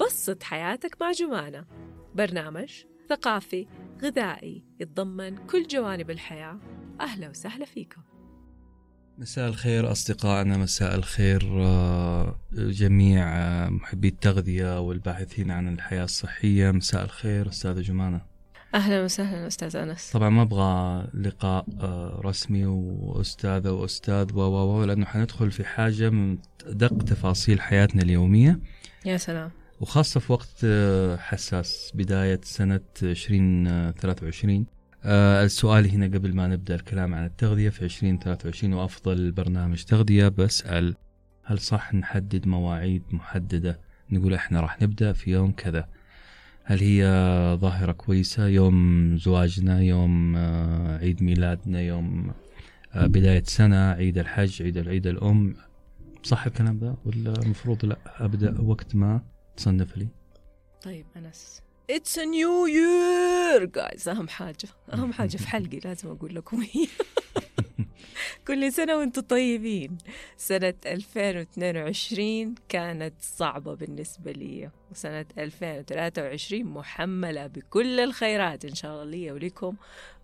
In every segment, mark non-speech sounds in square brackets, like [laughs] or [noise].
بسط حياتك مع جمانة. برنامج ثقافي غذائي يتضمن كل جوانب الحياة. أهلا وسهلا فيكم. مساء الخير أصدقائنا مساء الخير آه، جميع آه، محبي التغذية والباحثين عن الحياة الصحية. مساء الخير أستاذة جمانة. أهلا وسهلا أستاذ أنس. طبعا ما أبغى لقاء آه، رسمي وأستاذة وأستاذ و و لأنه حندخل في حاجة من دق تفاصيل حياتنا اليومية. يا سلام. وخاصة في وقت آه، حساس بداية سنة 2023 آه، السؤال هنا قبل ما نبدأ الكلام عن التغذية في 2023 وأفضل برنامج تغذية بسأل هل صح نحدد مواعيد محددة؟ نقول إحنا راح نبدأ في يوم كذا. هل هي ظاهرة كويسة؟ يوم زواجنا يوم آه، عيد ميلادنا يوم بداية سنة عيد الحج عيد العيد الأم. صح الكلام ذا ولا المفروض لا؟ أبدأ وقت ما. تصنف لي؟ طيب أنس. it's new year guys أهم حاجة. أهم حاجة في حلقي لازم أقول لكم. هي [laughs] كل سنة وأنتم طيبين. سنة 2022 كانت صعبة بالنسبة لي. وسنة 2023 محملة بكل الخيرات إن شاء الله لي ولكم.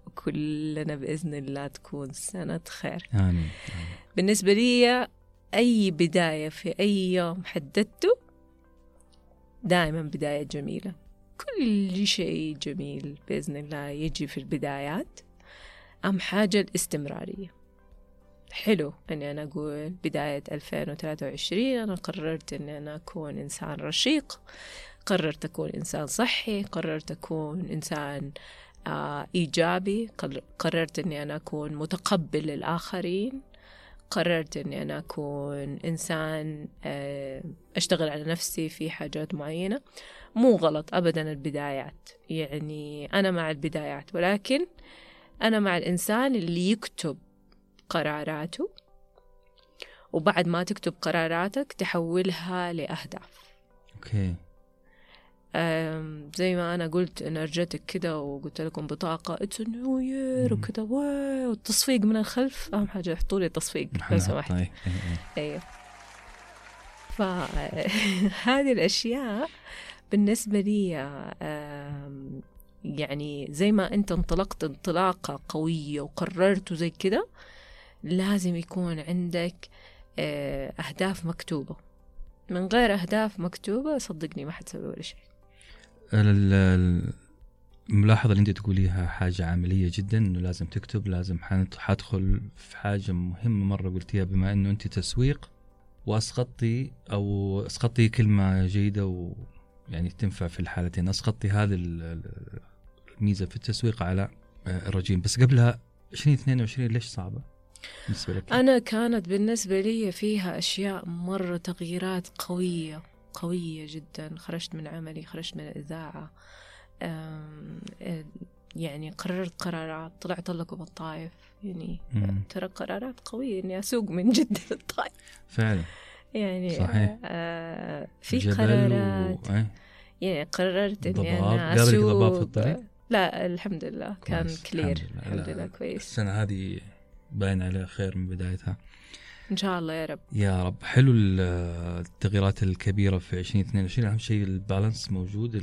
وكلنا بإذن الله تكون سنة خير. آمين. بالنسبة لي أي بداية في أي يوم حددته دائما بداية جميلة. كل شيء جميل بإذن الله يجي في البدايات. أهم حاجة الاستمرارية. حلو أني أنا أقول بداية 2023 أنا قررت أني أنا أكون إنسان رشيق. قررت أكون إنسان صحي. قررت أكون إنسان آه إيجابي. قررت أني أنا أكون متقبل للآخرين. قررت أني أنا أكون إنسان آه أشتغل على نفسي في حاجات معينة. مو غلط أبدا البدايات. يعني أنا مع البدايات ولكن أنا مع الإنسان اللي يكتب قراراته وبعد ما تكتب قراراتك تحولها لأهداف. أوكي. زي ما أنا قلت انرجتك كده وقلت لكم بطاقة اتس نيو يير وكده والتصفيق من الخلف أهم حاجة حطوا لي تصفيق لو سمحت. أيوه. فهذه [laughs] الأشياء بالنسبة لي يعني زي ما أنت انطلقت انطلاقة قوية وقررت زي كده لازم يكون عندك آه، أهداف مكتوبة. من غير أهداف مكتوبة صدقني ما حتسوي ولا شيء. الملاحظة اللي أنت تقوليها حاجة عملية جدا إنه لازم تكتب لازم حدخل في حاجة مهمة مرة قلتيها بما إنه أنت تسويق وأسقطتي أو أسقطتي كلمة جيدة و يعني تنفع في الحالتين. أسقطتي هذه الميزة في التسويق على آه، الرجيم. بس قبلها 2022 ليش صعبة بالنسبة لك؟ أنا كانت بالنسبة لي فيها أشياء مرة تغييرات قوية. قوية جدا خرجت من عملي خرجت من الإذاعة يعني قررت قرارات طلعت لكم الطائف يعني ترى قرارات قوية إني أسوق من جدة للطائف فعلا. يعني صحيح. آه في قرارات و... إيه؟ يعني قررت ضباب. في الطريق؟ لا الحمد لله. كان clear. الحمد لله, الحمد لله كويس. السنة هذه باين عليها خير من بدايتها. إن شاء الله يا رب. يا رب. حلو التغييرات الكبيرة في 2022 أهم شيء ال balance موجود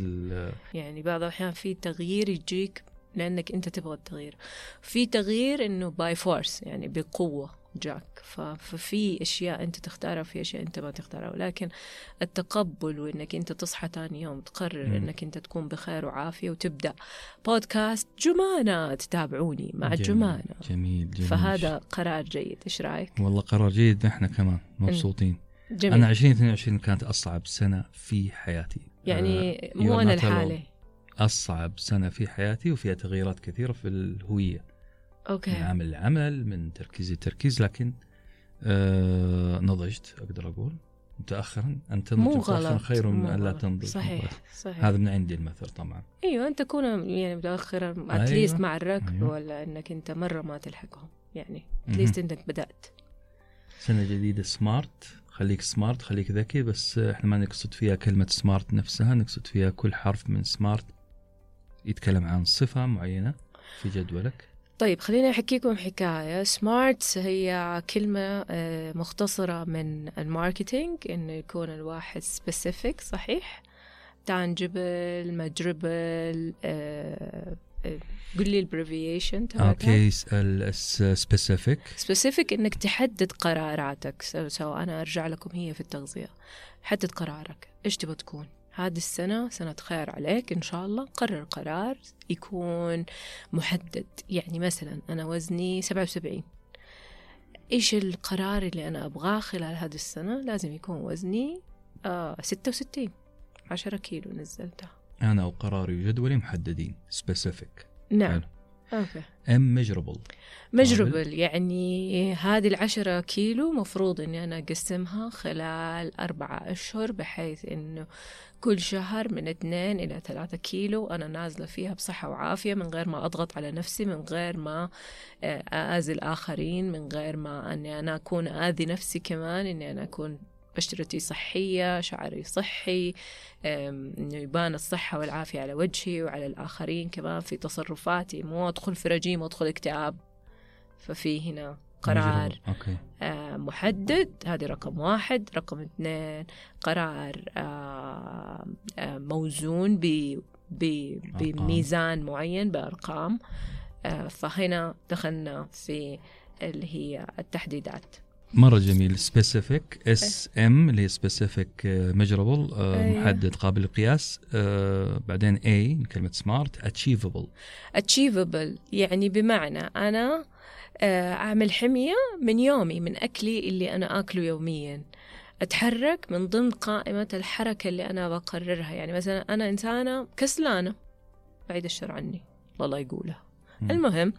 يعني بعض الأحيان في تغيير يجيك لأنك أنت تبغى التغيير. في تغيير إنه by force يعني بقوة. جاك. ففي أشياء أنت تختارها وفي أشياء أنت ما تختارها. ولكن التقبل وإنك أنت تصحى ثاني يوم تقرر م. إنك أنت تكون بخير وعافية وتبدأ بودكاست جمانة تتابعوني مع جميل جمانة. جميل جميل. فهذا قرار جيد. إيش رأيك؟ والله قرار جيد إحنا كمان مبسوطين. جميل. أنا 2022 كانت أصعب سنة في حياتي. يعني آه مو أنا لحالي. أصعب سنة في حياتي وفيها تغييرات كثيرة في الهوية. أوكي. من عمل لعمل من تركيز لتركيز لكن آه نضجت أقدر أقول. متاخرا ان تنضج متاخرا خير من أن لا تنضج. صحيح صحيح. هذا من عندي المثل طبعا. أيوه أنت تكون يعني متاخرا at least أيوة. مع الركب أيوة. ولا إنك أنت مرة ما تلحقهم. يعني at least إنك بدأت. سنة جديدة smart خليك smart خليك ذكي بس إحنا ما نقصد فيها كلمة smart نفسها نقصد فيها كل حرف من smart يتكلم عن صفة معينة في جدولك. طيب خليني أحكيكم حكاية. smart هي كلمة آه، مختصرة من ال marketing إنه يكون الواحد specific صحيح؟ تانجبل مجربل آه آه، قل لي البريفيشن أوكي سبيسيفيك سبيسيفيك إنك تحدد قراراتك. سو, سو أنا أرجع لكم هي في التغذية. حدد قرارك. إيش تبغى تكون؟ هذه السنة سنة خير عليك إن شاء الله. قرر قرار يكون محدد. يعني مثلا أنا وزني 77 إيش القرار اللي أنا أبغاه خلال هذه السنة؟ لازم يكون وزني آه 66 10 كيلو نزلتها أنا وقراري وجدولي محددين. specific نعم. حلو. أوكي. M measurable measurable يعني هذه العشرة كيلو مفروض إني أنا أقسمها خلال أربعة أشهر بحيث إنه كل شهر من اثنين إلى ثلاثة كيلو أنا نازلة فيها بصحة وعافية من غير ما أضغط على نفسي من غير ما آه، آذي الاخرين من غير ما أني أنا أكون آذي نفسي كمان إني أنا أكون بشرتي صحية شعري صحي إنه يبان الصحة والعافية على وجهي وعلى الآخرين كمان في تصرفاتي مو أدخل في رجيم وادخل اكتئاب. ففي هنا قرار. آه، محدد. هذه رقم واحد. رقم اثنين قرار آه، آه، موزون ب بميزان معين بأرقام. فهنا دخلنا في اللي هي التحديدات. مرة جميل. specific S M اللي هي specific measurable أيوة. محدد قابل للقياس بعدين A من كلمة smart achievable achievable يعني بمعنى آه، أعمل حمية من يومي من أكلي اللي أنا أكله يوميا. أتحرك من ضمن قائمة الحركة اللي أنا بقررها. يعني مثلا أنا إنسانة كسلانة بعيد الشر عني الله يقولها. المهم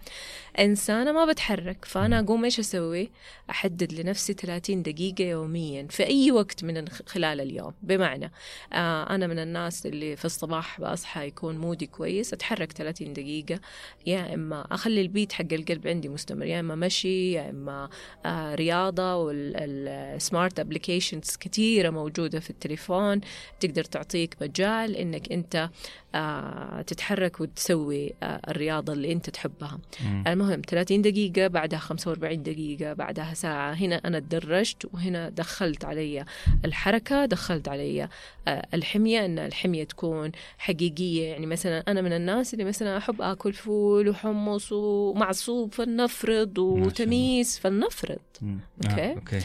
إنسانة ما بتحرك فأنا أقوم إيش أسوي؟ أحدد لنفسي 30 دقيقة يوميا في أي وقت من خلال اليوم. بمعنى آه أنا من الناس اللي في الصباح بصحى يكون مودي كويس أتحرك 30 دقيقة يا إما أخلي البيت حق القلب عندي مستمر يا إما مشي يا إما آه رياضة وال smart applications كثيرة موجودة في التليفون. تقدر تعطيك مجال إنك أنت آه تتحرك وتسوي آه الرياضة اللي أنت تحبها. المهم 30 دقيقة بعدها 45 دقيقة بعدها ساعة. هنا أنا تدرجت وهنا دخلت علي الحركة دخلت علي آه، الحمية أن الحمية تكون حقيقية. يعني مثلا أنا من الناس اللي مثلا أحب أكل فول وحمص ومعصوب فلنفرض. وتميس فلنفرض. أوكي. آه، أوكي.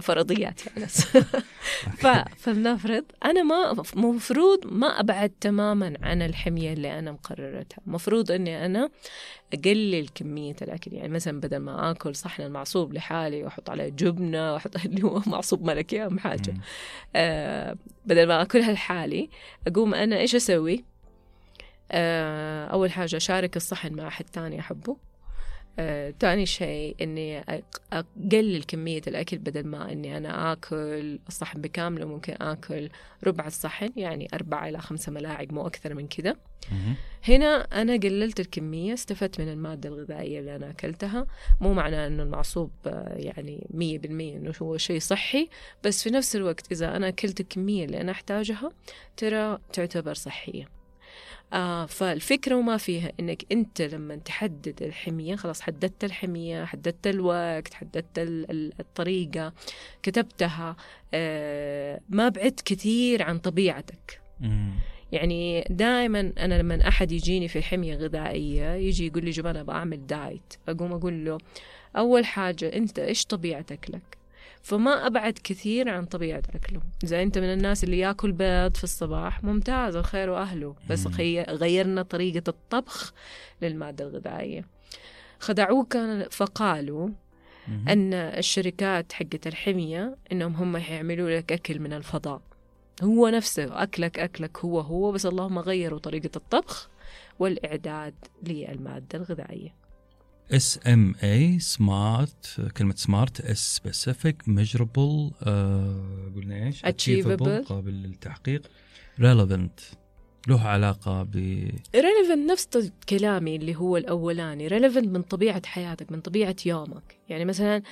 فرضيات يعني. [laughs] فلنفرض أنا ما مفروض ما أبعد تماما عن الحمية اللي أنا مقررتها. مفروض إني أنا أقلل كمية الأكل. يعني مثلا بدل ما آكل صحن المعصوب لحالي وأحط عليه جبنة وأحط اللي هو معصوب ملكي اهم حاجة. آه بدل ما آكلها لحالي أقوم أنا إيش أسوي؟ آه أول حاجة أشارك الصحن مع أحد تاني أحبه. تاني شيء إني أقلل كمية الأكل بدل ما إني أنا آكل الصحن بكامله ممكن آكل ربع الصحن يعني أربعة إلى خمسة ملاعق مو أكثر من كذا. هنا أنا قللت الكمية استفدت من المادة الغذائية اللي أنا أكلتها. مو معناه إنه المعصوب آه، يعني مية بالمية إنه هو شيء صحي بس في نفس الوقت إذا أنا أكلت الكمية اللي أنا أحتاجها ترى تعتبر صحية. آه فالفكرة وما فيها إنك أنت لما تحدد الحمية خلاص حددت الحمية حددت الوقت حددت ال- ال- الطريقة كتبتها آه ما بعدت كثير عن طبيعتك مم. يعني دائما أنا لما أحد يجيني في حمية غذائية يجي يقول لي جماعة أبغى اعمل دايت أقوم أقول له أول حاجة أنت إيش طبيعه اكلك فما أبعد كثير عن طبيعه اكله إذا أنت من الناس اللي ياكل بيض في الصباح ممتاز الخير وأهله. بس غيرنا طريقة الطبخ للمادة الغذائية. خدعوك فقالوا. أن الشركات حقت الحمية إنهم هم حيعملوا لك أكل من الفضاء. هو نفسه أكلك أكلك هو هو بس اللهم غيروا طريقة الطبخ والإعداد للمادة الغذائية. اس ام اي smart كلمة smart S specific measurable قلنا إيش؟ Achievable. قابل للتحقيق. relevant له علاقة ب relevant نفس كلامي اللي هو الأولاني. relevant من طبيعة حياتك من طبيعة يومك. يعني مثلا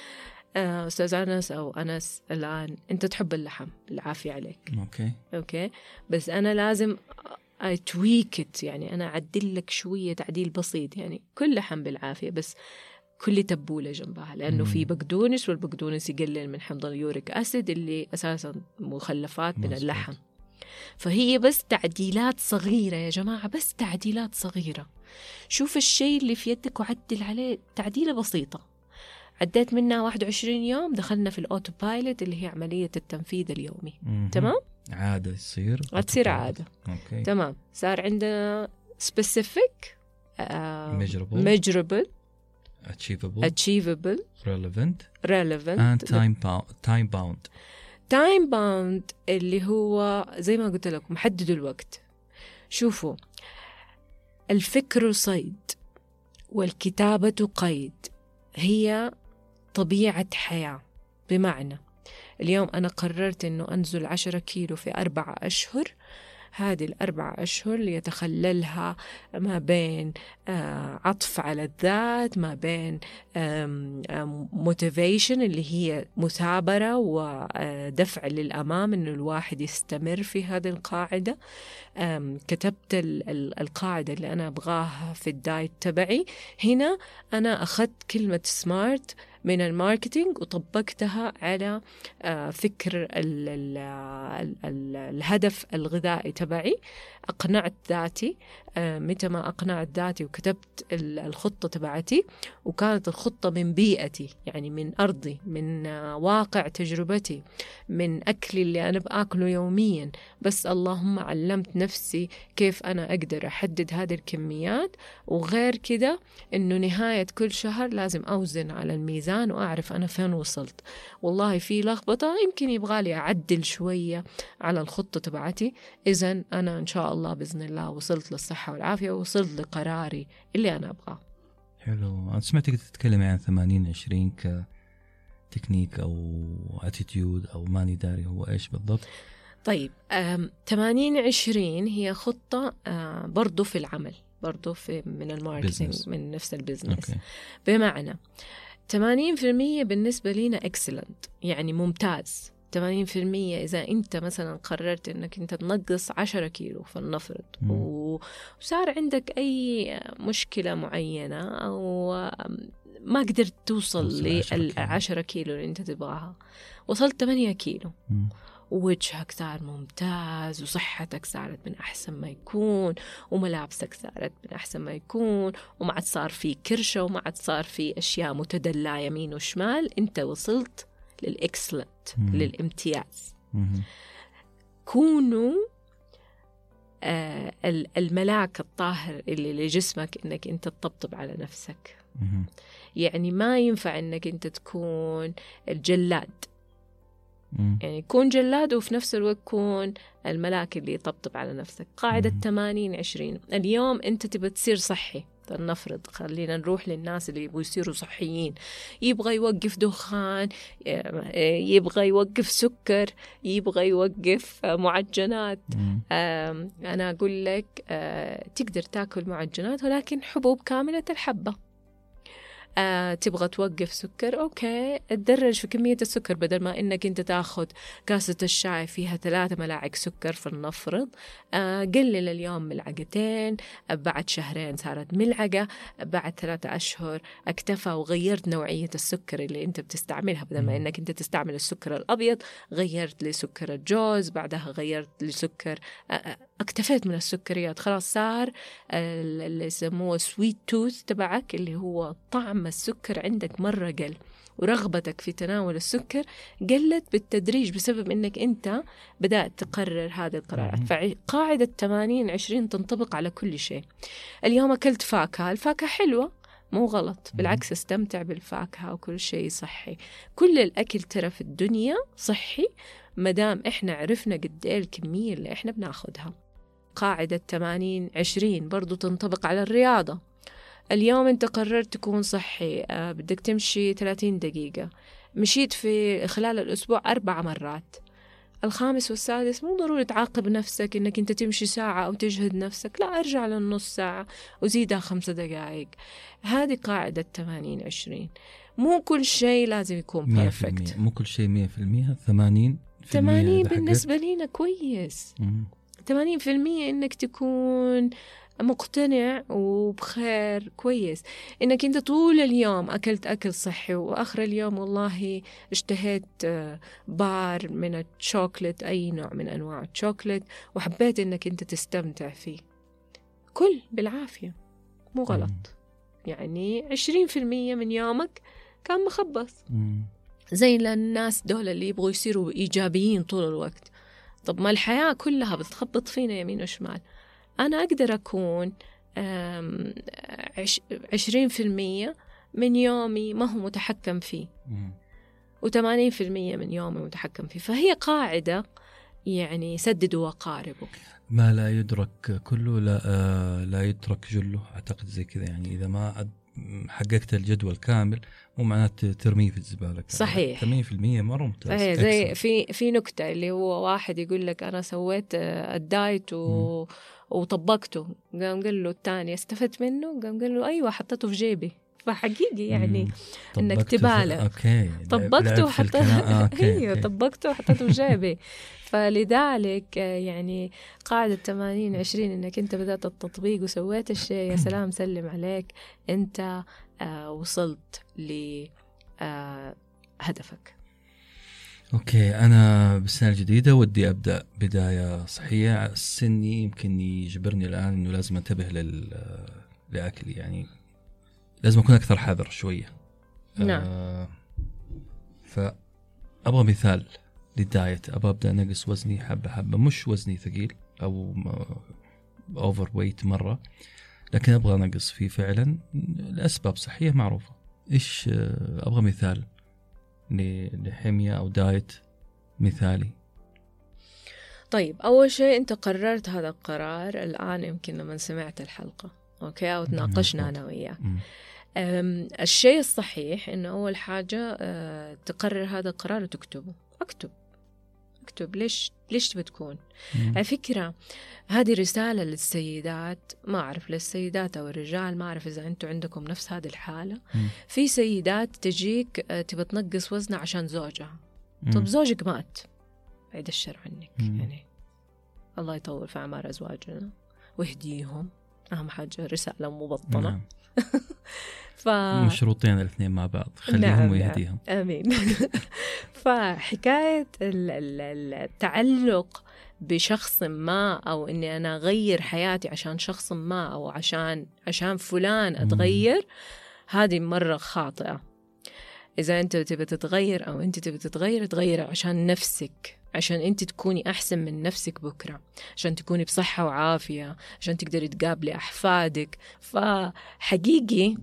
آه، أستاذ أنس أو أنس الآن أنت تحب اللحم العافية عليك. أوكي. أوكي؟ بس أنا لازم أ tweak it يعني أنا أعدل لك شوية تعديل بسيط. يعني كل لحم بالعافية بس كل تبولة جنبها لأنه مم. في بقدونس والبقدونس يقلل من حمض ال uric acid اللي أساسا مخلفات من. اللحم. فهي بس تعديلات صغيرة يا جماعة بس تعديلات صغيرة. شوف الشيء اللي في يدك وعدل عليه تعديلة بسيطة. عديت منها 21 يوم دخلنا في ال auto pilot اللي هي عملية التنفيذ اليومي. تمام؟ عادة تصير تصير عادة. أوكي. تمام. صار عندنا specific uh, measurable. measurable achievable. achievable relevant. relevant. And time bound time bound. time bound اللي هو زي ما قلت لكم محددوا الوقت. شوفوا. الفكر صيد والكتابة قيد. هي طبيعة حياة. بمعنى اليوم أنا قررت أنه أنزل عشرة كيلو في أربعة أشهر. هذه الأربع أشهر يتخللها ما بين آه، عطف على الذات ما بين motivation اللي هي مثابرة ودفع للأمام أنه الواحد يستمر في هذه القاعدة. كتبت ال- ال- القاعدة اللي أنا أبغاها في ال diet تبعي. هنا أنا أخذت كلمة smart من ال marketing وطبقتها على آه، فكر ال ال ال ال الهدف الغذائي تبعي. أقنعت ذاتي آه، متى ما أقنعت ذاتي وكتبت ال- الخطة تبعتي وكانت الخطة من بيئتي يعني من أرضي من آه، واقع تجربتي من أكلي اللي أنا بآكله يوميا. بس اللهم علمت نفسي كيف أنا أقدر أحدد هذه الكميات. وغير كده إنه نهاية كل شهر لازم أوزن على الميزان وأعرف أنا فين وصلت. والله في لخبطة يمكن يبغالي أعدل شوية على الخطة تبعتي. إذا أنا إن شاء الله بإذن الله وصلت للصحة والعافية ووصلت لقراري اللي أنا أبغاه. حلو. أنا سمعتك تتكلمي عن 80 20 كتكنيك أو attitude أو ماني داري هو إيش بالضبط. طيب أم، 80 20 هي خطة برضو في العمل برضو في من ال marketing. من نفس ال business. أوكي. بمعنى 80% بالنسبة لنا اكسلنت يعني ممتاز 80% إذا أنت مثلا قررت أنك أنت تنقص 10 كيلو فلنفرض وصار عندك أي مشكلة معينة أو ما قدرت توصل توصل 10 لل كيلو. 10 كيلو اللي أنت تبغاها وصلت 8 كيلو مم. ووجهك صار ممتاز وصحتك صارت من أحسن ما يكون وملابسك صارت من أحسن ما يكون وما عاد صار في كرشة وما عاد صار في أشياء متدلعة يمين وشمال أنت وصلت للإكسلنت. للإمتياز مم. كونوا آه ال- الملاك الطاهر اللي لجسمك إنك أنت تطبطب على نفسك مم. يعني ما ينفع إنك أنت تكون الجلاد مم. يعني كون جلاد وفي نفس الوقت كون الملاك اللي يطبطب على نفسك. قاعدة مم. 80 20 اليوم أنت تبى تصير صحي. نفرض خلينا نروح للناس اللي يبغوا يصيروا صحيين. يبغى يوقف دخان يبغى يوقف سكر يبغى يوقف معجنات. أنا أقول لك آه، تقدر تاكل معجنات ولكن حبوب كاملة الحبة. آه، تبغى توقف سكر؟ أوكي تدرج في كمية السكر بدل ما إنك أنت تاخذ كاسة الشاي فيها ثلاثة ملاعق سكر فلنفرض آه، قلل اليوم ملعقتين آه، بعد شهرين صارت ملعقة آه، بعد ثلاثة أشهر اكتفى وغيرت نوعية السكر اللي أنت بتستعملها. بدل ما مم. إنك أنت تستعمل السكر الأبيض غيرت لسكر الجوز بعدها غيرت لسكر أ- أ- اكتفيت من السكريات. خلاص صار ال- اللي يسموه sweet tooth تبعك اللي هو طعم السكر عندك مرة قل ورغبتك في تناول السكر قلت بالتدريج بسبب إنك أنت بدأت تقرر هذه القرارات. فقاعدة 80 20 تنطبق على كل شيء. اليوم أكلت فاكهة الفاكهة حلوة مو غلط بالعكس أستمتع بالفاكهة وكل شيء صحي. كل الأكل ترى في الدنيا صحي مدام إحنا عرفنا قد إيه الكمية اللي إحنا بناخدها. قاعدة 80 20 برضو تنطبق على الرياضة. اليوم أنت قررت تكون صحي آه، بدك تمشي 30 دقيقة. مشيت في خلال الأسبوع أربع مرات. الخامس والسادس مو ضروري تعاقب نفسك إنك انت تمشي ساعة أو تجهد نفسك لا أرجع للنص ساعة وزيدها خمسة دقائق. هذه قاعدة 80 20 مو كل شيء لازم يكون 100% بيرفكت مو كل شيء 100% 80 80 بالنسبة لينا كويس. 80% إنك تكون مقتنع وبخير كويس. إنك أنت طول اليوم أكلت أكل صحي وآخر اليوم والله اشتهيت آه، بار من الشوكلت أي نوع من أنواع الشوكلت وحبيت إنك أنت تستمتع فيه. كل بالعافية. مو غلط. يعني عشرين في المية من يومك كان مخبص. زي الناس دول اللي يبغوا يصيروا إيجابيين طول الوقت. طب ما الحياة كلها بتخبط فينا يمين وشمال. أنا أقدر أكون عشرين في المية من يومي ما هو متحكم فيه. وثمانين في المية من يومي متحكم فيه. فهي قاعدة يعني سددوا وقاربوا ما لا يدرك كله لا آه لا يترك جله. أعتقد زي كذا يعني. إذا ما حققت الجدول كامل مو معناته ترميه في الزبالة صحيح. 80% مرة ممتاز. صحيح زي Excellent. في في نكتة اللي هو واحد يقول لك أنا سويت آه، الدايت و... وطبقته قام قال له الثاني استفدت منه قام قال له أيوة حطيته في جيبي فحقيقي يعني مم. في- تبالغ. أوكي طبقته وحطيته. آه،. [laughs] أيوه. طبقته وحطيته في جيبي فلذلك يعني قاعدة 80 20 إنك أنت بدأت التطبيق وسويت الشيء يا سلام سلم عليك أنت آه وصلت ل آه هدفك أوكي أنا بالسنه الجديده ودي أبدأ بداية صحية. سني يمكن يجبرني الآن إنه لازم أنتبه لل لأكلي يعني لازم أكون أكثر حذر شوية. نعم. آه فأبغى مثال لل diet أبغى أبدأ انقص وزني حبة حبة مش وزني ثقيل أو overweight مرة لكن أبغى انقص فيه فعلا لأسباب صحية معروفة. إيش آه، أبغى مثال؟ ل- لحمية أو diet مثالي. طيب أول شيء أنت قررت هذا القرار الآن يمكن لما سمعت الحلقة أوكي؟ أو تناقشنا. أنا وياك الشيء الصحيح إنه أول حاجة أه، تقرر هذا القرار وتكتبه. اكتب. اكتب ليش ليش تبي تكون. على فكرة هذه رسالة للسيدات ما أعرف للسيدات أو الرجال ما أعرف إذا أنتم عندكم نفس هذه الحالة مم. في سيدات تجيك أه، تبى تنقص وزنها عشان زوجها مم. طب زوجك مات بعيد الشر عنك مم. يعني الله يطول في أعمار أزواجنا ويهديهم أهم حاجة رسالة مبطنة نعم. [laughs] ف... مشروطين الاثنين مع بعض. خليهم نعم، نعم. ويهديهم آمين. [laughs] فحكاية ال- ال- التعلق بشخص ما أو إني أنا أغير حياتي عشان شخص ما أو عشان عشان فلان أتغير هذه مرة خاطئة. إذا أنت تبي تتغير أو أنت تبي تتغير تغير عشان نفسك عشان أنت تكوني أحسن من نفسك بكرة عشان تكوني بصحة وعافية عشان تقدري تقابلي أحفادك فحقيقي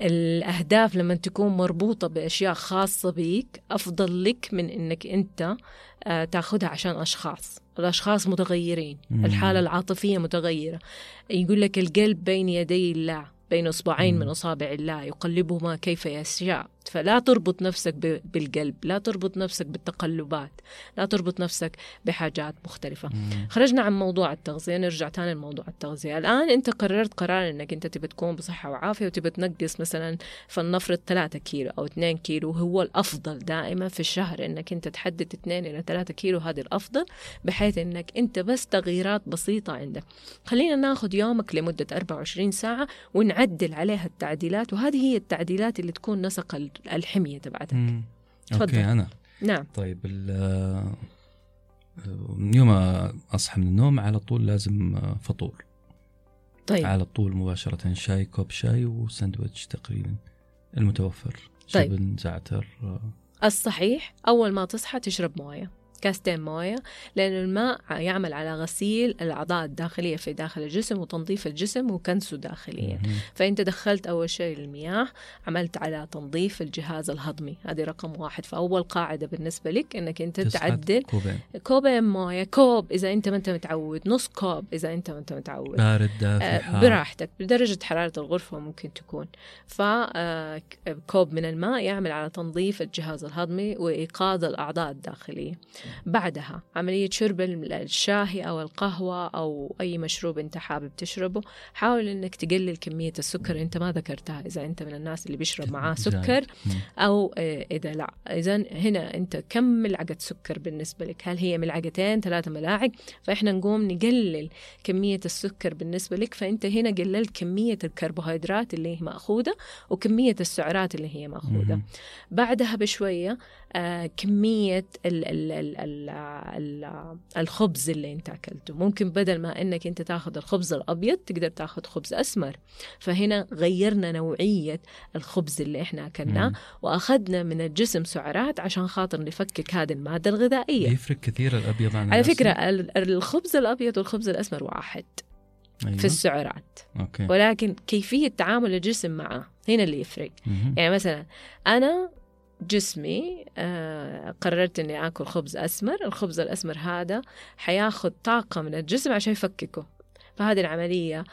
الأهداف لما تكون مربوطة بأشياء خاصة بيك أفضل لك من إنك أنت آه، تاخدها عشان أشخاص الأشخاص متغيرين مم. الحالة العاطفية متغيرة يقول لك القلب بين يدي الله بين إصبعين مم. من أصابع الله يقلبهما كيف يشاء فلا تربط نفسك بالقلب لا تربط نفسك بالتقلبات لا تربط نفسك بحاجات مختلفة. مم. خرجنا عن موضوع التغذية نرجع تاني لموضوع التغذية. الآن أنت قررت قرار أنك أنت تبي تكون بصحة وعافية وتبي تنقص مثلا فلنفرض 3 كيلو أو 2 كيلو وهو الأفضل دائما في الشهر أنك أنت تحدد 2 إلى 3 كيلو هذه الأفضل بحيث أنك أنت بس تغييرات بسيطة عندك. خلينا ناخذ يومك لمدة 24 ساعة ونعدل عليها التعديلات وهذه هي التعديلات اللي تكون نسق ال- الحمية تبعتك. تفضل. أوكي أنا. نعم. طيب ال- آه، من يوم أصحى من النوم على طول لازم آه، فطور. طيب. على طول مباشرة شاي كوب شاي وساندويتش تقريبا. المتوفر. طيب. جبن زعتر آه، الصحيح أول ما تصحى تشرب موية. كاستين موية لأن الماء يعمل على غسيل الأعضاء الداخلية في داخل الجسم وتنظيف الجسم وكنسه داخليا. فأنت دخلت أول شيء المياه عملت على تنظيف الجهاز الهضمي. هذه رقم واحد. فأول قاعدة بالنسبة لك أنك أنت تعدل كوبين. كوبين موية كوب إذا أنت ما أنت متعود نص كوب إذا أنت ما أنت متعود. بارد آه، براحتك. بدرجة حرارة الغرفة ممكن تكون. فكوب من الماء يعمل على تنظيف الجهاز الهضمي وإيقاظ الأعضاء الداخلية. بعدها عملية شرب الشاهي أو القهوة أو أي مشروب أنت حابب تشربه حاول أنك تقلل كمية السكر أنت ما ذكرتها إذا أنت من الناس اللي بيشرب معاه سكر أو آه، إذا لا. إذا هنا أنت كم ملعقة سكر بالنسبة لك؟ هل هي ملعقتين ثلاثة ملاعق؟ فإحنا نقوم نقلل كمية السكر بالنسبة لك. فأنت هنا قللت كمية الكربوهيدرات اللي هي مأخوذة وكمية السعرات اللي هي مأخوذة. بعدها بشوية كمية ال ال ال ال ال الخبز اللي انت أكلته. ممكن بدل ما إنك انت تاخذ الخبز الأبيض تقدر تاخذ خبز أسمر. فهنا غيرنا نوعية الخبز اللي إحنا أكلناه وأخذنا من الجسم سعرات عشان خاطر نفكك هذه المادة الغذائية. يفرق كثير الأبيض عن على فكرة الخبز الأبيض والخبز الأسمر واحد أيوة. في السعرات. أوكي. ولكن كيفية تعامل الجسم معه هنا اللي يفرق. مهم. يعني مثلا أنا جسمي آه قررت إني آكل خبز أسمر. الخبز الأسمر هذا حياخذ طاقة من الجسم عشان يفككه. فهذه العملية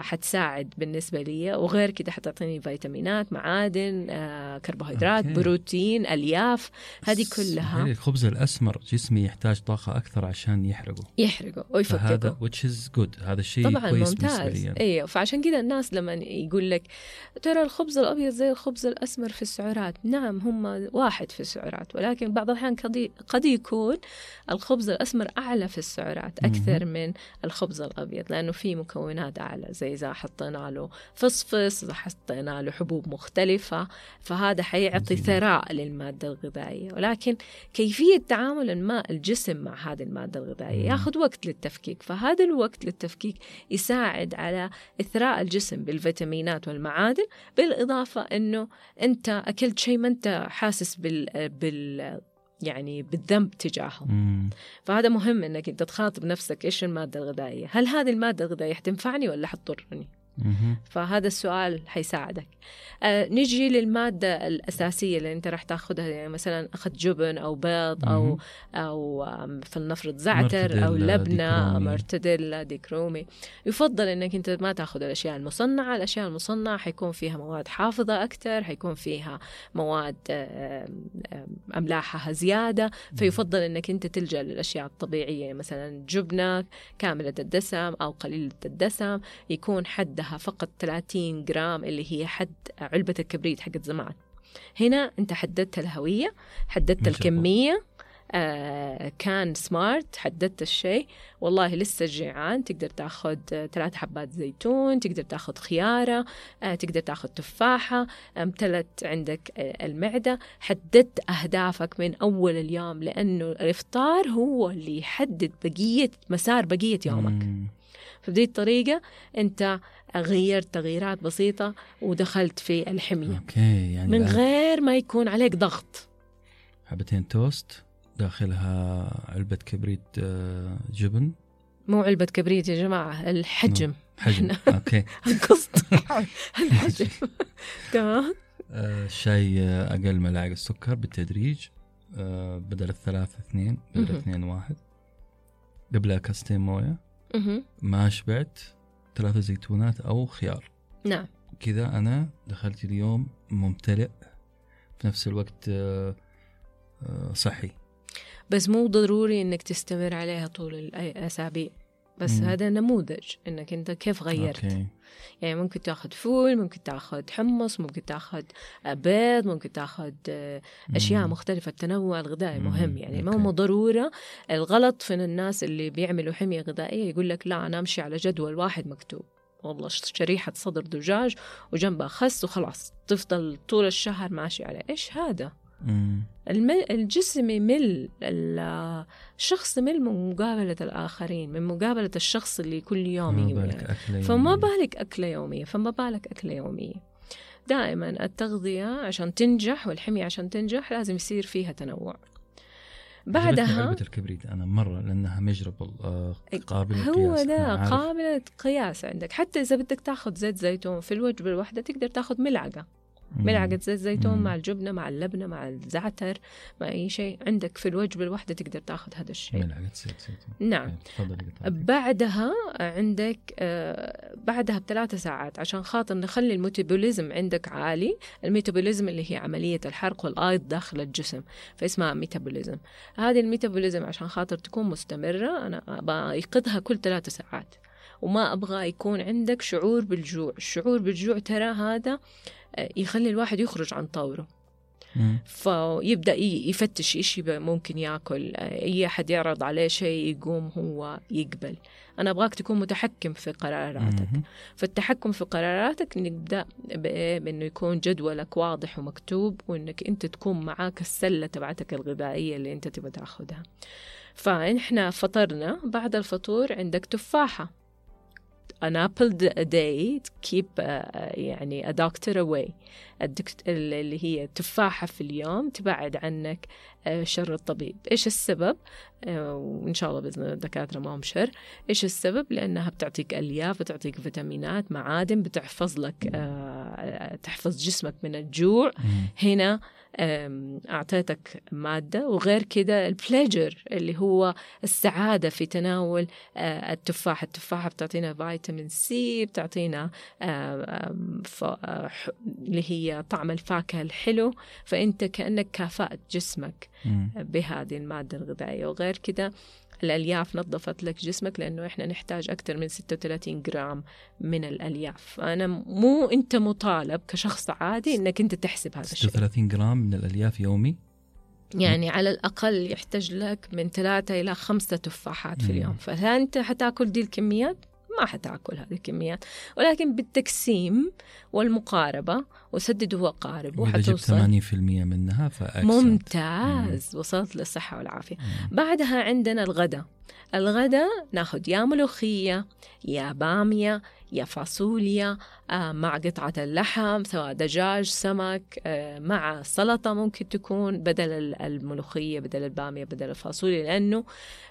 حتساعد بالنسبة لي. وغير كده حتعطيني فيتامينات معادن آه كربوهيدرات أوكي. بروتين ألياف. هذه كلها الخبز الأسمر جسمي يحتاج طاقة أكثر عشان يحرقه. يحرقه فهذا ويفككه which is good. هذا الشيء طبعا كويس ممتاز. لي. يعني. أيوه فعشان كذا الناس لما يقول لك ترى الخبز الأبيض زي الخبز الأسمر في السعرات. نعم هم واحد في السعرات ولكن بعض الأحيان قد يكون الخبز الأسمر أعلى في السعرات أكثر من الخبز الأبيض لأنه في مكونات اعلى زي إذا حطينا له فصفص إذا حطينا له حبوب مختلفة فهذا حيعطي. ثراء للمادة الغذائية ولكن كيفية تعامل الماء الجسم مع هذه المادة الغذائية. ياخذ وقت للتفكيك فهذا الوقت للتفكيك يساعد على إثراء الجسم بالفيتامينات والمعادن بالإضافة أنه أنت أكلت شيء ما أنت حاسس بال, بال يعني بالذنب تجاهه مم. فهذا مهم أنك أنت تخاطب نفسك إيش المادة الغذائية هل هذه المادة الغذائية حتنفعني ولا حتضرني. فهذا السؤال حيساعدك. آه نجي للمادة الأساسية اللي أنت راح تاخذها يعني مثلا أخذ جبن أو بيض أو. أو فلنفرض زعتر أو لبنة. مرتديلا ديكرومي. يفضل أنك أنت ما تاخذ الأشياء المصنعة. الأشياء المصنعة حيكون فيها مواد حافظة أكثر حيكون فيها مواد أملاحها زيادة. فيفضل أنك أنت تلجأ للأشياء الطبيعية مثلا جبنة كاملة الدسم أو قليلة الدسم يكون حدها فقط 30 جرام اللي هي حد علبة الكبريت حقت زمان هنا أنت حددت الهوية حددت. الكمية آه كان سمارت حددت الشيء والله لسه جيعان تقدر تاخذ ثلاث حبات زيتون تقدر تاخذ خيارة آه تقدر تاخذ تفاحة امتلت عندك آه، المعدة حددت أهدافك من أول اليوم لأنه الإفطار هو اللي يحدد بقية مسار بقية يومك. فبدي الطريقة أنت غيرت تغييرات بسيطة ودخلت في الحمية. أوكي يعني من غير ما يكون عليك ضغط. حبتين توست داخلها علبة كبريت آه، جبن. مو علبة كبريت يا جماعة الحجم. حجم. [laughs] أوكي. القصد [laughs] الحجم. [laughs] تمام. آه، شاي آه، أقل ملاعق السكر بالتدريج آه، بدل الثلاثة اثنين بدل. اثنين واحد. قبلها كاستين موية. مهم. ما شبعت ثلاثة زيتونات أو خيار. نعم. كذا أنا دخلت اليوم ممتلئ في نفس الوقت آه، آه، صحي. بس مو ضروري إنك تستمر عليها طول الاسابيع بس مم. هذا نموذج إنك أنت كيف غيرت أوكي يعني ممكن تأخذ فول ممكن تأخذ حمص ممكن تأخذ بيض ممكن تأخذ آه، أشياء مم. مختلفة التنوع الغذائي مم. مهم يعني ما أوكي. هو ضروره الغلط في الناس اللي بيعملوا حمية غذائية يقول لك لا أنا أمشي على جدول واحد مكتوب والله شريحة صدر دجاج وجنبها خس وخلاص تفضل طول الشهر ماشي عليه إيش هذا؟ الجسم يمل ال- الشخص يمل من مقابلة الآخرين من مقابلة الشخص اللي كل يوم. أكلة فما. بالك أكلة يومية فما بالك أكلة يومية دائما التغذية عشان تنجح والحمية عشان تنجح لازم يصير فيها تنوع بعدها علبة الكبريت أنا مرة لأنها ميجربل آه قابل هو ده. قابلة قياس عندك حتى إذا بدك تاخذ زيت زيتون في الوجبة الواحدة تقدر تاخذ ملعقة. ملعقة زيت زيتون مم. مع الجبنة مع اللبنة مع الزعتر مع أي شيء. عندك في الوجبة الواحدة تقدر تاخذ هذا الشيء. ملعقة زيت زيتون. نعم. قطعتك. بعدها عندك آه، بعدها بثلاثة ساعات عشان خاطر نخلي الميتابوليزم عندك عالي. الميتابوليزم اللي هي عملية الحرق والأيض داخل الجسم فاسمها ميتابوليزم. هذه الميتابوليزم عشان خاطر تكون مستمرة أنا بأيقظها كل ثلاثة ساعات. وما أبغى يكون عندك شعور بالجوع. الشعور بالجوع ترى هذا يخلي الواحد يخرج عن طوره. فيبدأ يفتش يبقى ممكن ياكل أي أحد يعرض عليه شيء يقوم هو يقبل أنا أبغاك تكون متحكم في قراراتك. فالتحكم في قراراتك نبدا بإيه؟ بإنه يكون جدولك واضح ومكتوب وإنك أنت تكون معاك السلة تبعتك الغذائية اللي أنت تبغى تأخذها فإحنا فطرنا بعد الفطور عندك تفاحة an apple a day to keep uh, يعني a doctor away. الدكت... اللي هي تفاحة في اليوم تبعد عنك آه، شر الطبيب. إيش السبب؟ آه، وإن شاء الله بإذن الدكاترة ما هم شر. إيش السبب؟ لأنها بتعطيك ألياف بتعطيك فيتامينات معادن بتحفظ لك آه، تحفظ جسمك من الجوع. هنا أعطيتك مادة. وغير كده البليجر اللي هو السعادة في تناول آه، التفاح. التفاحة بتعطينا فيتامين C بتعطينا آه، آه، اللي هي طعم الفاكهة الحلو. فأنت كأنك كافأت جسمك. بهذه المادة الغذائية. وغير كده الألياف نظفت لك جسمك لأنه إحنا نحتاج أكثر من 36 جرام من الألياف أنا مو أنت مطالب كشخص عادي أنك أنت تحسب هذا الشيء 36 جرام من الألياف يومي يعني على الأقل يحتاج لك من ثلاثة إلى خمسة تفاحات في. اليوم فهل أنت حتأكل دي الكميات؟ ما حتأكل هذه الكميات. ولكن بالتقسيم والمقاربة وسدد وقارب وحتوصل 80% منها فاكسنت ممتاز. وصلت للصحة والعافية. مم. بعدها عندنا الغداء. الغداء ناخد يا ملوخية يا بامية يا فاصوليا آه، مع قطعة اللحم سواء دجاج سمك آه، مع سلطة ممكن تكون بدل ال- الملوخية بدل البامية بدل الفاصوليا لأنه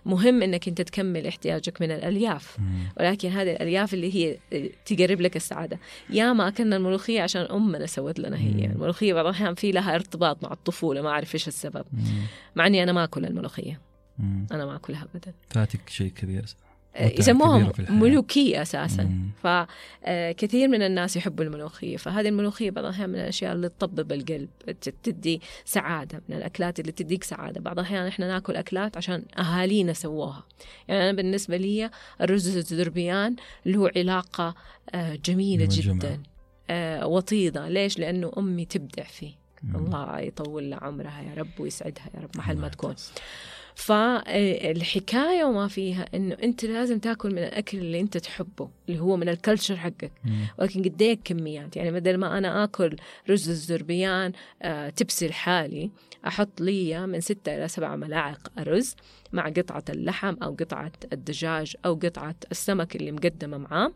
مهم أنك أنت تكمل احتياجك من الألياف. ولكن هذه الألياف اللي هي تقرب لك السعادة يا ما أكلنا الملوخية عشان أمنا سوت لنا هي. الملوخية بعض الأحيان في لها ارتباط مع الطفولة ما أعرف إيش السبب. مع إني أنا ما أكل الملوخية. أنا ما أكلها أبدا فاتك شيء كبير يسموها. ملوكية أساسا مم. فكثير من الناس يحبوا الملوخية فهذه الملوخية بعض الأحيان من الأشياء اللي تطبب القلب تدي سعادة من الأكلات اللي تديك سعادة بعض الأحيان إحنا ناكل أكلات عشان أهالينا سووها يعني أنا بالنسبة لي الرز الذربيان له علاقة آه، جميلة والجمعة. جدا آه، وطيدة ليش؟ لأنه أمي تبدع فيه مم. الله يطول عمرها يا رب ويسعدها يا رب محل ما تكون. فالحكاية وما فيها إنه أنت لازم تاكل من الأكل اللي أنت تحبه اللي هو من الكلتشر حقك. ولكن قد إيه كميات؟ يعني بدل ما أنا آكل رز الزربيان آه تبسي لحالي أحط لي من ستة إلى سبعة ملاعق رز. مع قطعة اللحم أو قطعة الدجاج أو قطعة السمك اللي مقدمة معاه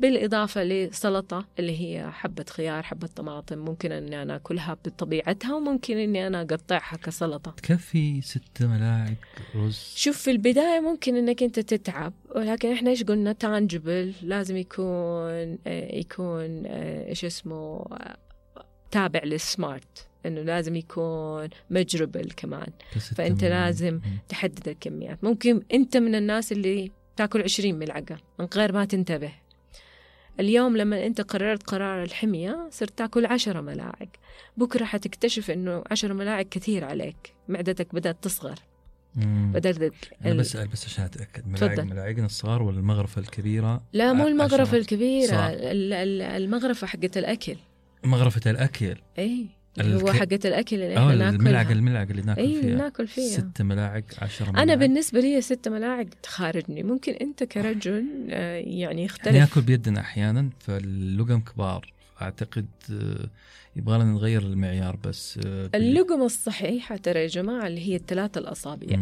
بالإضافة لسلطة اللي هي حبة خيار حبة طماطم ممكن إني أنا أكلها بطبيعتها وممكن إني أنا أقطعها كسلطة. تكفي ست ملاعق رز. شوف في البداية ممكن إنك أنت تتعب ولكن إحنا إيش قلنا؟ تانجبل لازم يكون آه، يكون آه، إيش اسمه آه، تابع للسمارت إنه لازم يكون مجربل كمان. ملاعق. لازم. تحدد الكميات. ممكن أنت من الناس اللي تاكل 20 ملعقة من غير ما تنتبه. اليوم لما أنت قررت قرار الحمية صرت تاكل عشرة ملاعق. بكرة حتكتشف إنه عشرة ملاعق كثير عليك. معدتك بدأت تصغر. بدأت أنا ال- بسال بس عشان أتأكد. ملاعق. ملاعقنا الصغار ولا المغرفة الكبيرة؟ لا مو المغرفة. الكبيرة. ال- المغرفة حقت الأكل. مغرفة الأكل. اي اللي هو حقت الأكل اللي آه إحنا ناكلها. الملعقه اللي ناكل اي فيها. ناكل فيها. ست ملاعق عشرة ملاعق. أنا بالنسبة لي ست ملاعق تخارجني. ممكن أنت كرجل آه، يعني يختلف ناكل بيدنا أحيانا فاللقم كبار. أعتقد آه، يبغى لنا نغير المعيار بس آه، اللقمة الصحيحة ترى يا جماعة اللي هي الثلاثة الأصابع.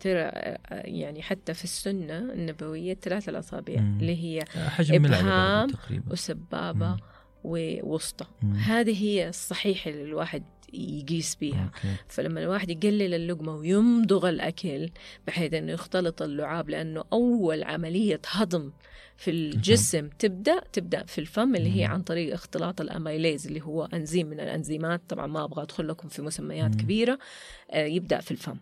ترى آه، يعني حتى في السنة النبوية الثلاثة الأصابع. اللي هي حجم إبهام وسبابة مم. ووسطى. هذه هي الصحيحة اللي الواحد يقيس بيها أوكي فلما الواحد يقلل اللقمة ويمضغ الأكل بحيث أنه يختلط اللعاب لأنه أول عملية هضم في الجسم تبدأ تبدأ في الفم اللي هي. عن طريق اختلاط الأميليز اللي هو أنزيم من الأنزيمات طبعا ما أبغى أدخل لكم في مسميات مم. كبيرة آه، يبدأ في الفم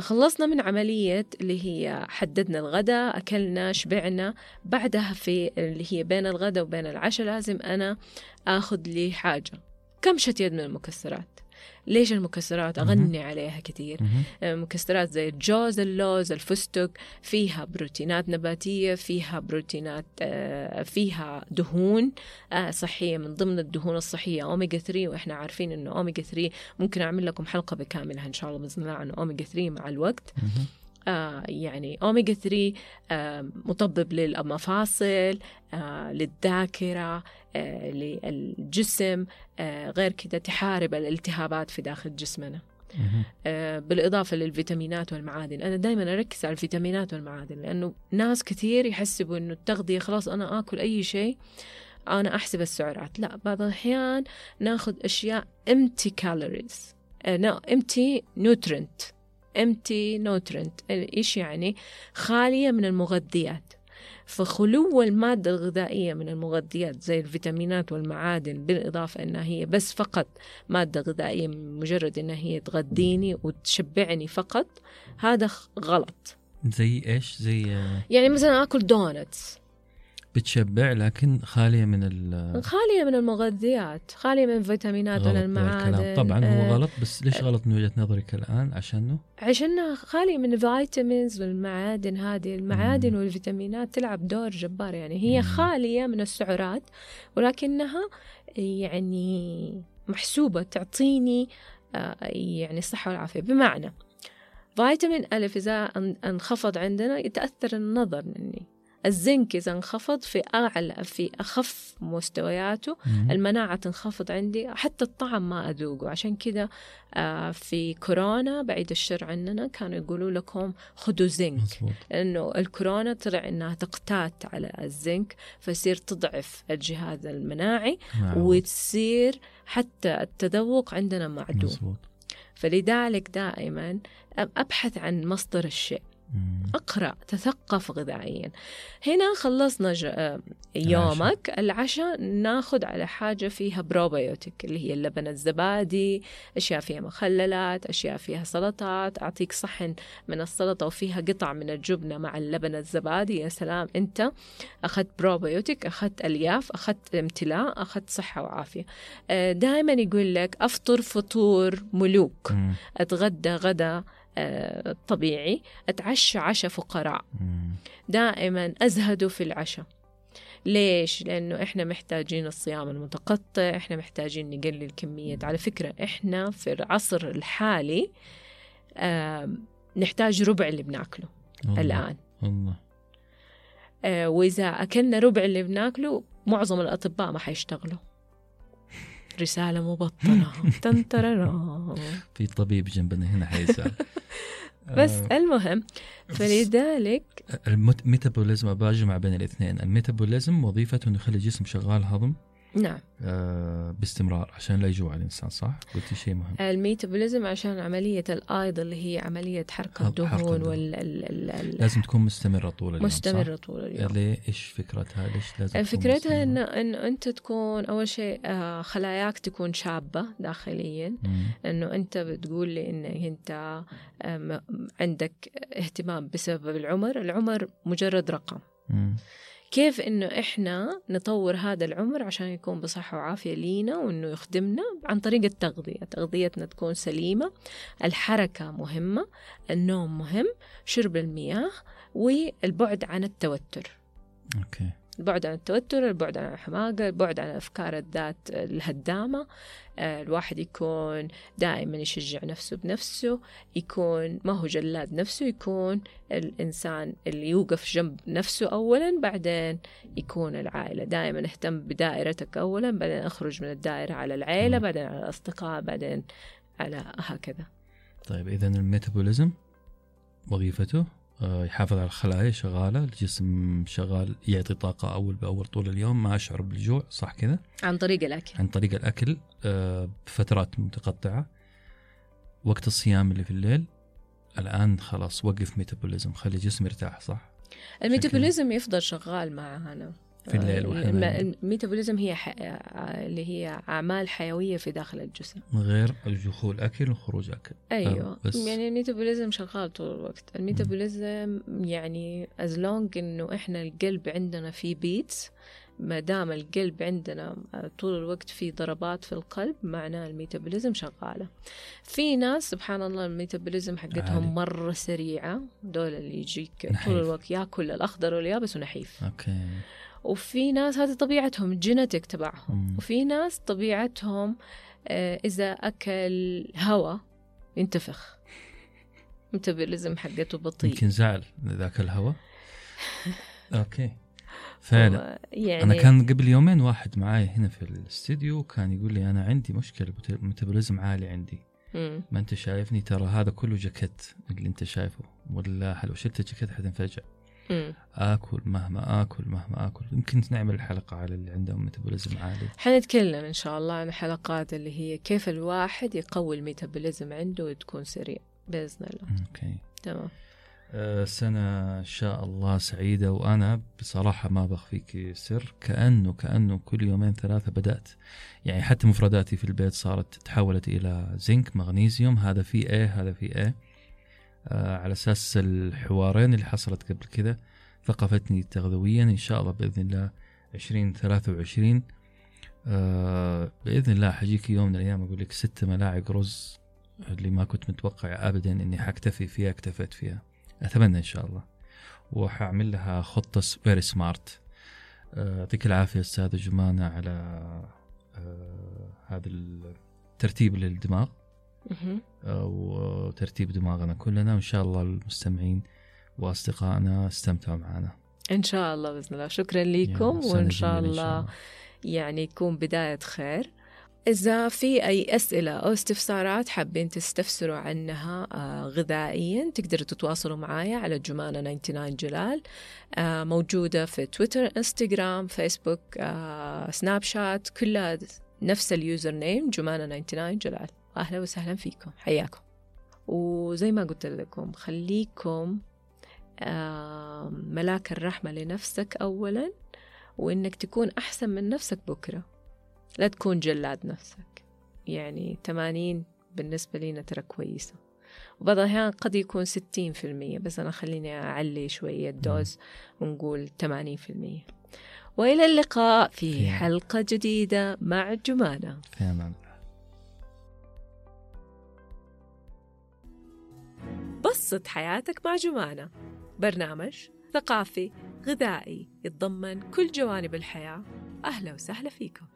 خلصنا من عملية اللي هي حددنا الغداء أكلنا شبعنا. بعدها في اللي هي بين الغداء وبين العشاء لازم أنا أخذ لي حاجة. كمشة يد من المكسرات؟ ليش المكسرات. أغني عليها كثير مهم. مكسرات زي الجوز اللوز الفستق فيها بروتينات نباتية فيها بروتينات آه، فيها دهون آه، صحية من ضمن الدهون الصحية أوميجا 3 وإحنا عارفين إنه أوميجا 3 ممكن أعمل لكم حلقة بكاملها إن شاء الله بإذن الله عن أوميجا 3 مع الوقت. آه يعني أوميجا 3 آه مطبب للمفاصل آه للذاكرة للجسم غير كده تحارب الالتهابات في داخل جسمنا. بالإضافة للفيتامينات والمعادن. أنا دائما أركز على الفيتامينات والمعادن لأنه ناس كثير يحسبوا أنه التغذية خلاص أنا آكل أي شيء أنا أحسب السعرات. لا بعض الأحيان ناخذ أشياء empty calories empty nutrient. Empty nutrient إيش يعني؟ خالية من المغذيات. فخلو المادة الغذائية من المغذيات زي الفيتامينات والمعادن بالإضافة أنها هي بس فقط مادة غذائية مجرد إنها هي تغذيني وتشبعني فقط هذا غلط. زي إيش؟ زي آه، يعني مثلا آكل دونتس بتشبع لكن خالية من ال خالية من المغذيات خالية من الفيتامينات غلط المعادن طبعا هو آه، غلط بس ليش غلط من وجهة نظرك الآن؟ عشانه عشانها خالية من الفيتامينز والمعادن هذه المعادن مم. والفيتامينات تلعب دور جبار. يعني هي مم. خالية من السعرات ولكنها يعني محسوبة تعطيني آه، يعني الصحة والعافية. بمعنى فيتامين ألف إذا ان- أنخفض عندنا يتأثر النظر مني. الزنك إذا انخفض في أعلى في أخف مستوياته مم. المناعة تنخفض عندي حتى الطعم ما أذوقه عشان كذا آه، في كورونا بعيد الشر عننا كانوا يقولوا لكم خذوا زنك مظبوط لأنه الكورونا طلع إنها تقتات على الزنك فيصير تضعف الجهاز المناعي معه. وتصير حتى التذوق عندنا معدوم مظبوط فلذلك دائما أبحث عن مصدر الشيء مم. اقرأ تثقف غذائيا. هنا خلصنا. آه، يومك. العشاء ناخذ على حاجة فيها بروبيوتيك اللي هي اللبن الزبادي أشياء فيها مخللات أشياء فيها سلطات. أعطيك صحن من السلطة وفيها قطع من الجبنة مع اللبن الزبادي. يا سلام. أنت أخذت بروبيوتيك أخذت ألياف أخذت امتلاء أخذت صحة وعافية. دائما يقول لك أفطر فطور ملوك. أتغدى غدا آه، طبيعي أتعشى عشاء فقراء. دائما أزهد في العشاء ليش؟ لأنه إحنا محتاجين الصيام المتقطع إحنا محتاجين نقلل كمية على فكرة إحنا في العصر الحالي نحتاج ربع اللي بناكله والله. الآن والله آه، وإذا أكلنا ربع اللي بناكله معظم الأطباء ما حيشتغلوا رسالة مبطنة [laughs] في طبيب جنبنا هنا حيسأل [laughs] بس آه، المهم فلذلك الميتابوليزم بجمع بين الاثنين. الميتابوليزم وظيفته انه يخلي الجسم شغال هضم. نعم آه باستمرار عشان لا يجوع الإنسان صح؟ قلتي شيء مهم الميتابوليزم عشان عملية الأيض اللي هي عملية حرق الدهون. وال ال ال ال لازم تكون مستمرة طول اليوم مستمرة صح؟ طول اليوم ليه إيش فكرتها؟ ليش لازم فكرتها؟ إنه إنه أنت تكون أول شيء آه، خلاياك تكون شابة داخليا مم. إنه أنت بتقول لي أنت آم، عندك اهتمام بسبب العمر العمر مجرد رقم مم. كيف إنه إحنا نطور هذا العمر عشان يكون بصحة وعافية لينا وإنه يخدمنا عن طريق التغذية؟ تغذيتنا تكون سليمة الحركة مهمة النوم مهم شرب المياه والبعد عن التوتر. أوكي. البعد عن التوتر البعد عن الحماقة البعد عن أفكار الذات الهدامة. آه، الواحد يكون دائما يشجع نفسه بنفسه يكون ما هو جلاد نفسه يكون الإنسان اللي يوقف جنب نفسه أولا بعدين يكون العائلة. دائما أهتم بدائرتك أولا بعدين أخرج من الدائرة على العائلة مم. بعدين على الأصدقاء بعدين على هكذا. طيب اذا الميتابوليزم وظيفته؟ يحافظ على الخلايا شغالة الجسم شغال يعطي طاقة أول بأول طول اليوم ما أشعر بالجوع صح كذا؟ عن طريق الأكل. عن طريق الأكل آه، بفترات متقطعة وقت الصيام اللي في الليل الآن خلاص وقف ميتابوليزم خلي الجسم يرتاح صح؟ الميتابوليزم يفضل شغال معنا في الليل آه، الميتابوليزم هي ح... اللي هي أعمال حيوية في داخل الجسم. من غير دخول أكل وخروج أكل. أيوه. بس يعني ال metabolism شغال طول الوقت. ال metabolism يعني as long إنه إحنا القلب عندنا فيه beats ما دام القلب عندنا طول الوقت في ضربات في القلب معناه ال metabolism شغالة. في ناس سبحان الله ال metabolism حقتهم عالي. مرة سريعة. دول اللي يجيك نحيف. طول الوقت ياكل الأخضر واليابس ونحيف. okay. وفي ناس هذه طبيعتهم ال genetic تبعهم. مم. وفي ناس طبيعتهم آه، إذا أكل هواء ينتفخ. metabolism حقته بطيء. يمكن زعل ذاك الهواء [laughs] okay. فعلا. هو يعني أنا كان قبل يومين واحد معاي هنا في الاستديو كان يقول لي أنا عندي مشكلة metabolism عالي عندي. مم. ما أنت شايفني؟ ترى هذا كله جاكيت اللي أنت شايفه. ولا لو شلت الجاكيت حتنفجع مم. آكل مهما آكل مهما آكل. يمكن نعمل حلقه على اللي عندهم metabolism عالي. حنتكلم إن شاء الله عن حلقات اللي هي كيف الواحد يقوي ال metabolism عنده وتكون سريع بإذن الله. okay. تمام. أه سنة إن شاء الله سعيدة وأنا بصراحة ما بخفيك سر. كأنه كأنه كل يومين ثلاثة بدأت. يعني حتى مفرداتي في البيت صارت تحولت إلى زنك مغنيسيوم. هذا فيه إيه هذا فيه إيه آه على أساس الحوارين اللي حصلت قبل كذا ثقفتني تغذويا إن شاء الله بإذن الله 2023 آه بإذن الله حجيك يوم من الأيام أقول لك ست ملاعق رز اللي ما كنت متوقع أبدا إني حكتفي فيها اكتفيت فيها. أتمنى إن شاء الله. وحأعمل لها خطة very smart يعطيك العافية أستاذة جمانة على آه، هذا الترتيب للدماغ. آه، وترتيب دماغنا كلنا وإن شاء الله المستمعين وأصدقائنا استمتعوا معنا. إن شاء الله بإذن الله. شكرا لكم وإن شاء الله يعني يكون بداية خير. إذا في أي أسئلة أو استفسارات حابين تستفسروا عنها آه، غذائيا تقدروا تتواصلوا معايا على جمانة 99 جلال. آه، موجودة في تويتر إنستغرام فيسبوك آه، سناب شات كلها نفس ال username جمانة 99 جلال. أهلا وسهلا فيكم. حياكم. وزي ما قلت لكم خليكم ملاك الرحمة لنفسك أولا وإنك تكون أحسن من نفسك بكرة. لا تكون جلاد نفسك. يعني 80 بالنسبة لينا ترى كويسة. وبعض الأحيان قد يكون 60% بس أنا خليني أعلي شوية ال dose ونقول 80% وإلى اللقاء في حلقة جديدة مع جمانة في أمان بسط حياتك مع جمانة. برنامج ثقافي غذائي يتضمن كل جوانب الحياة. أهلا وسهلا فيكم.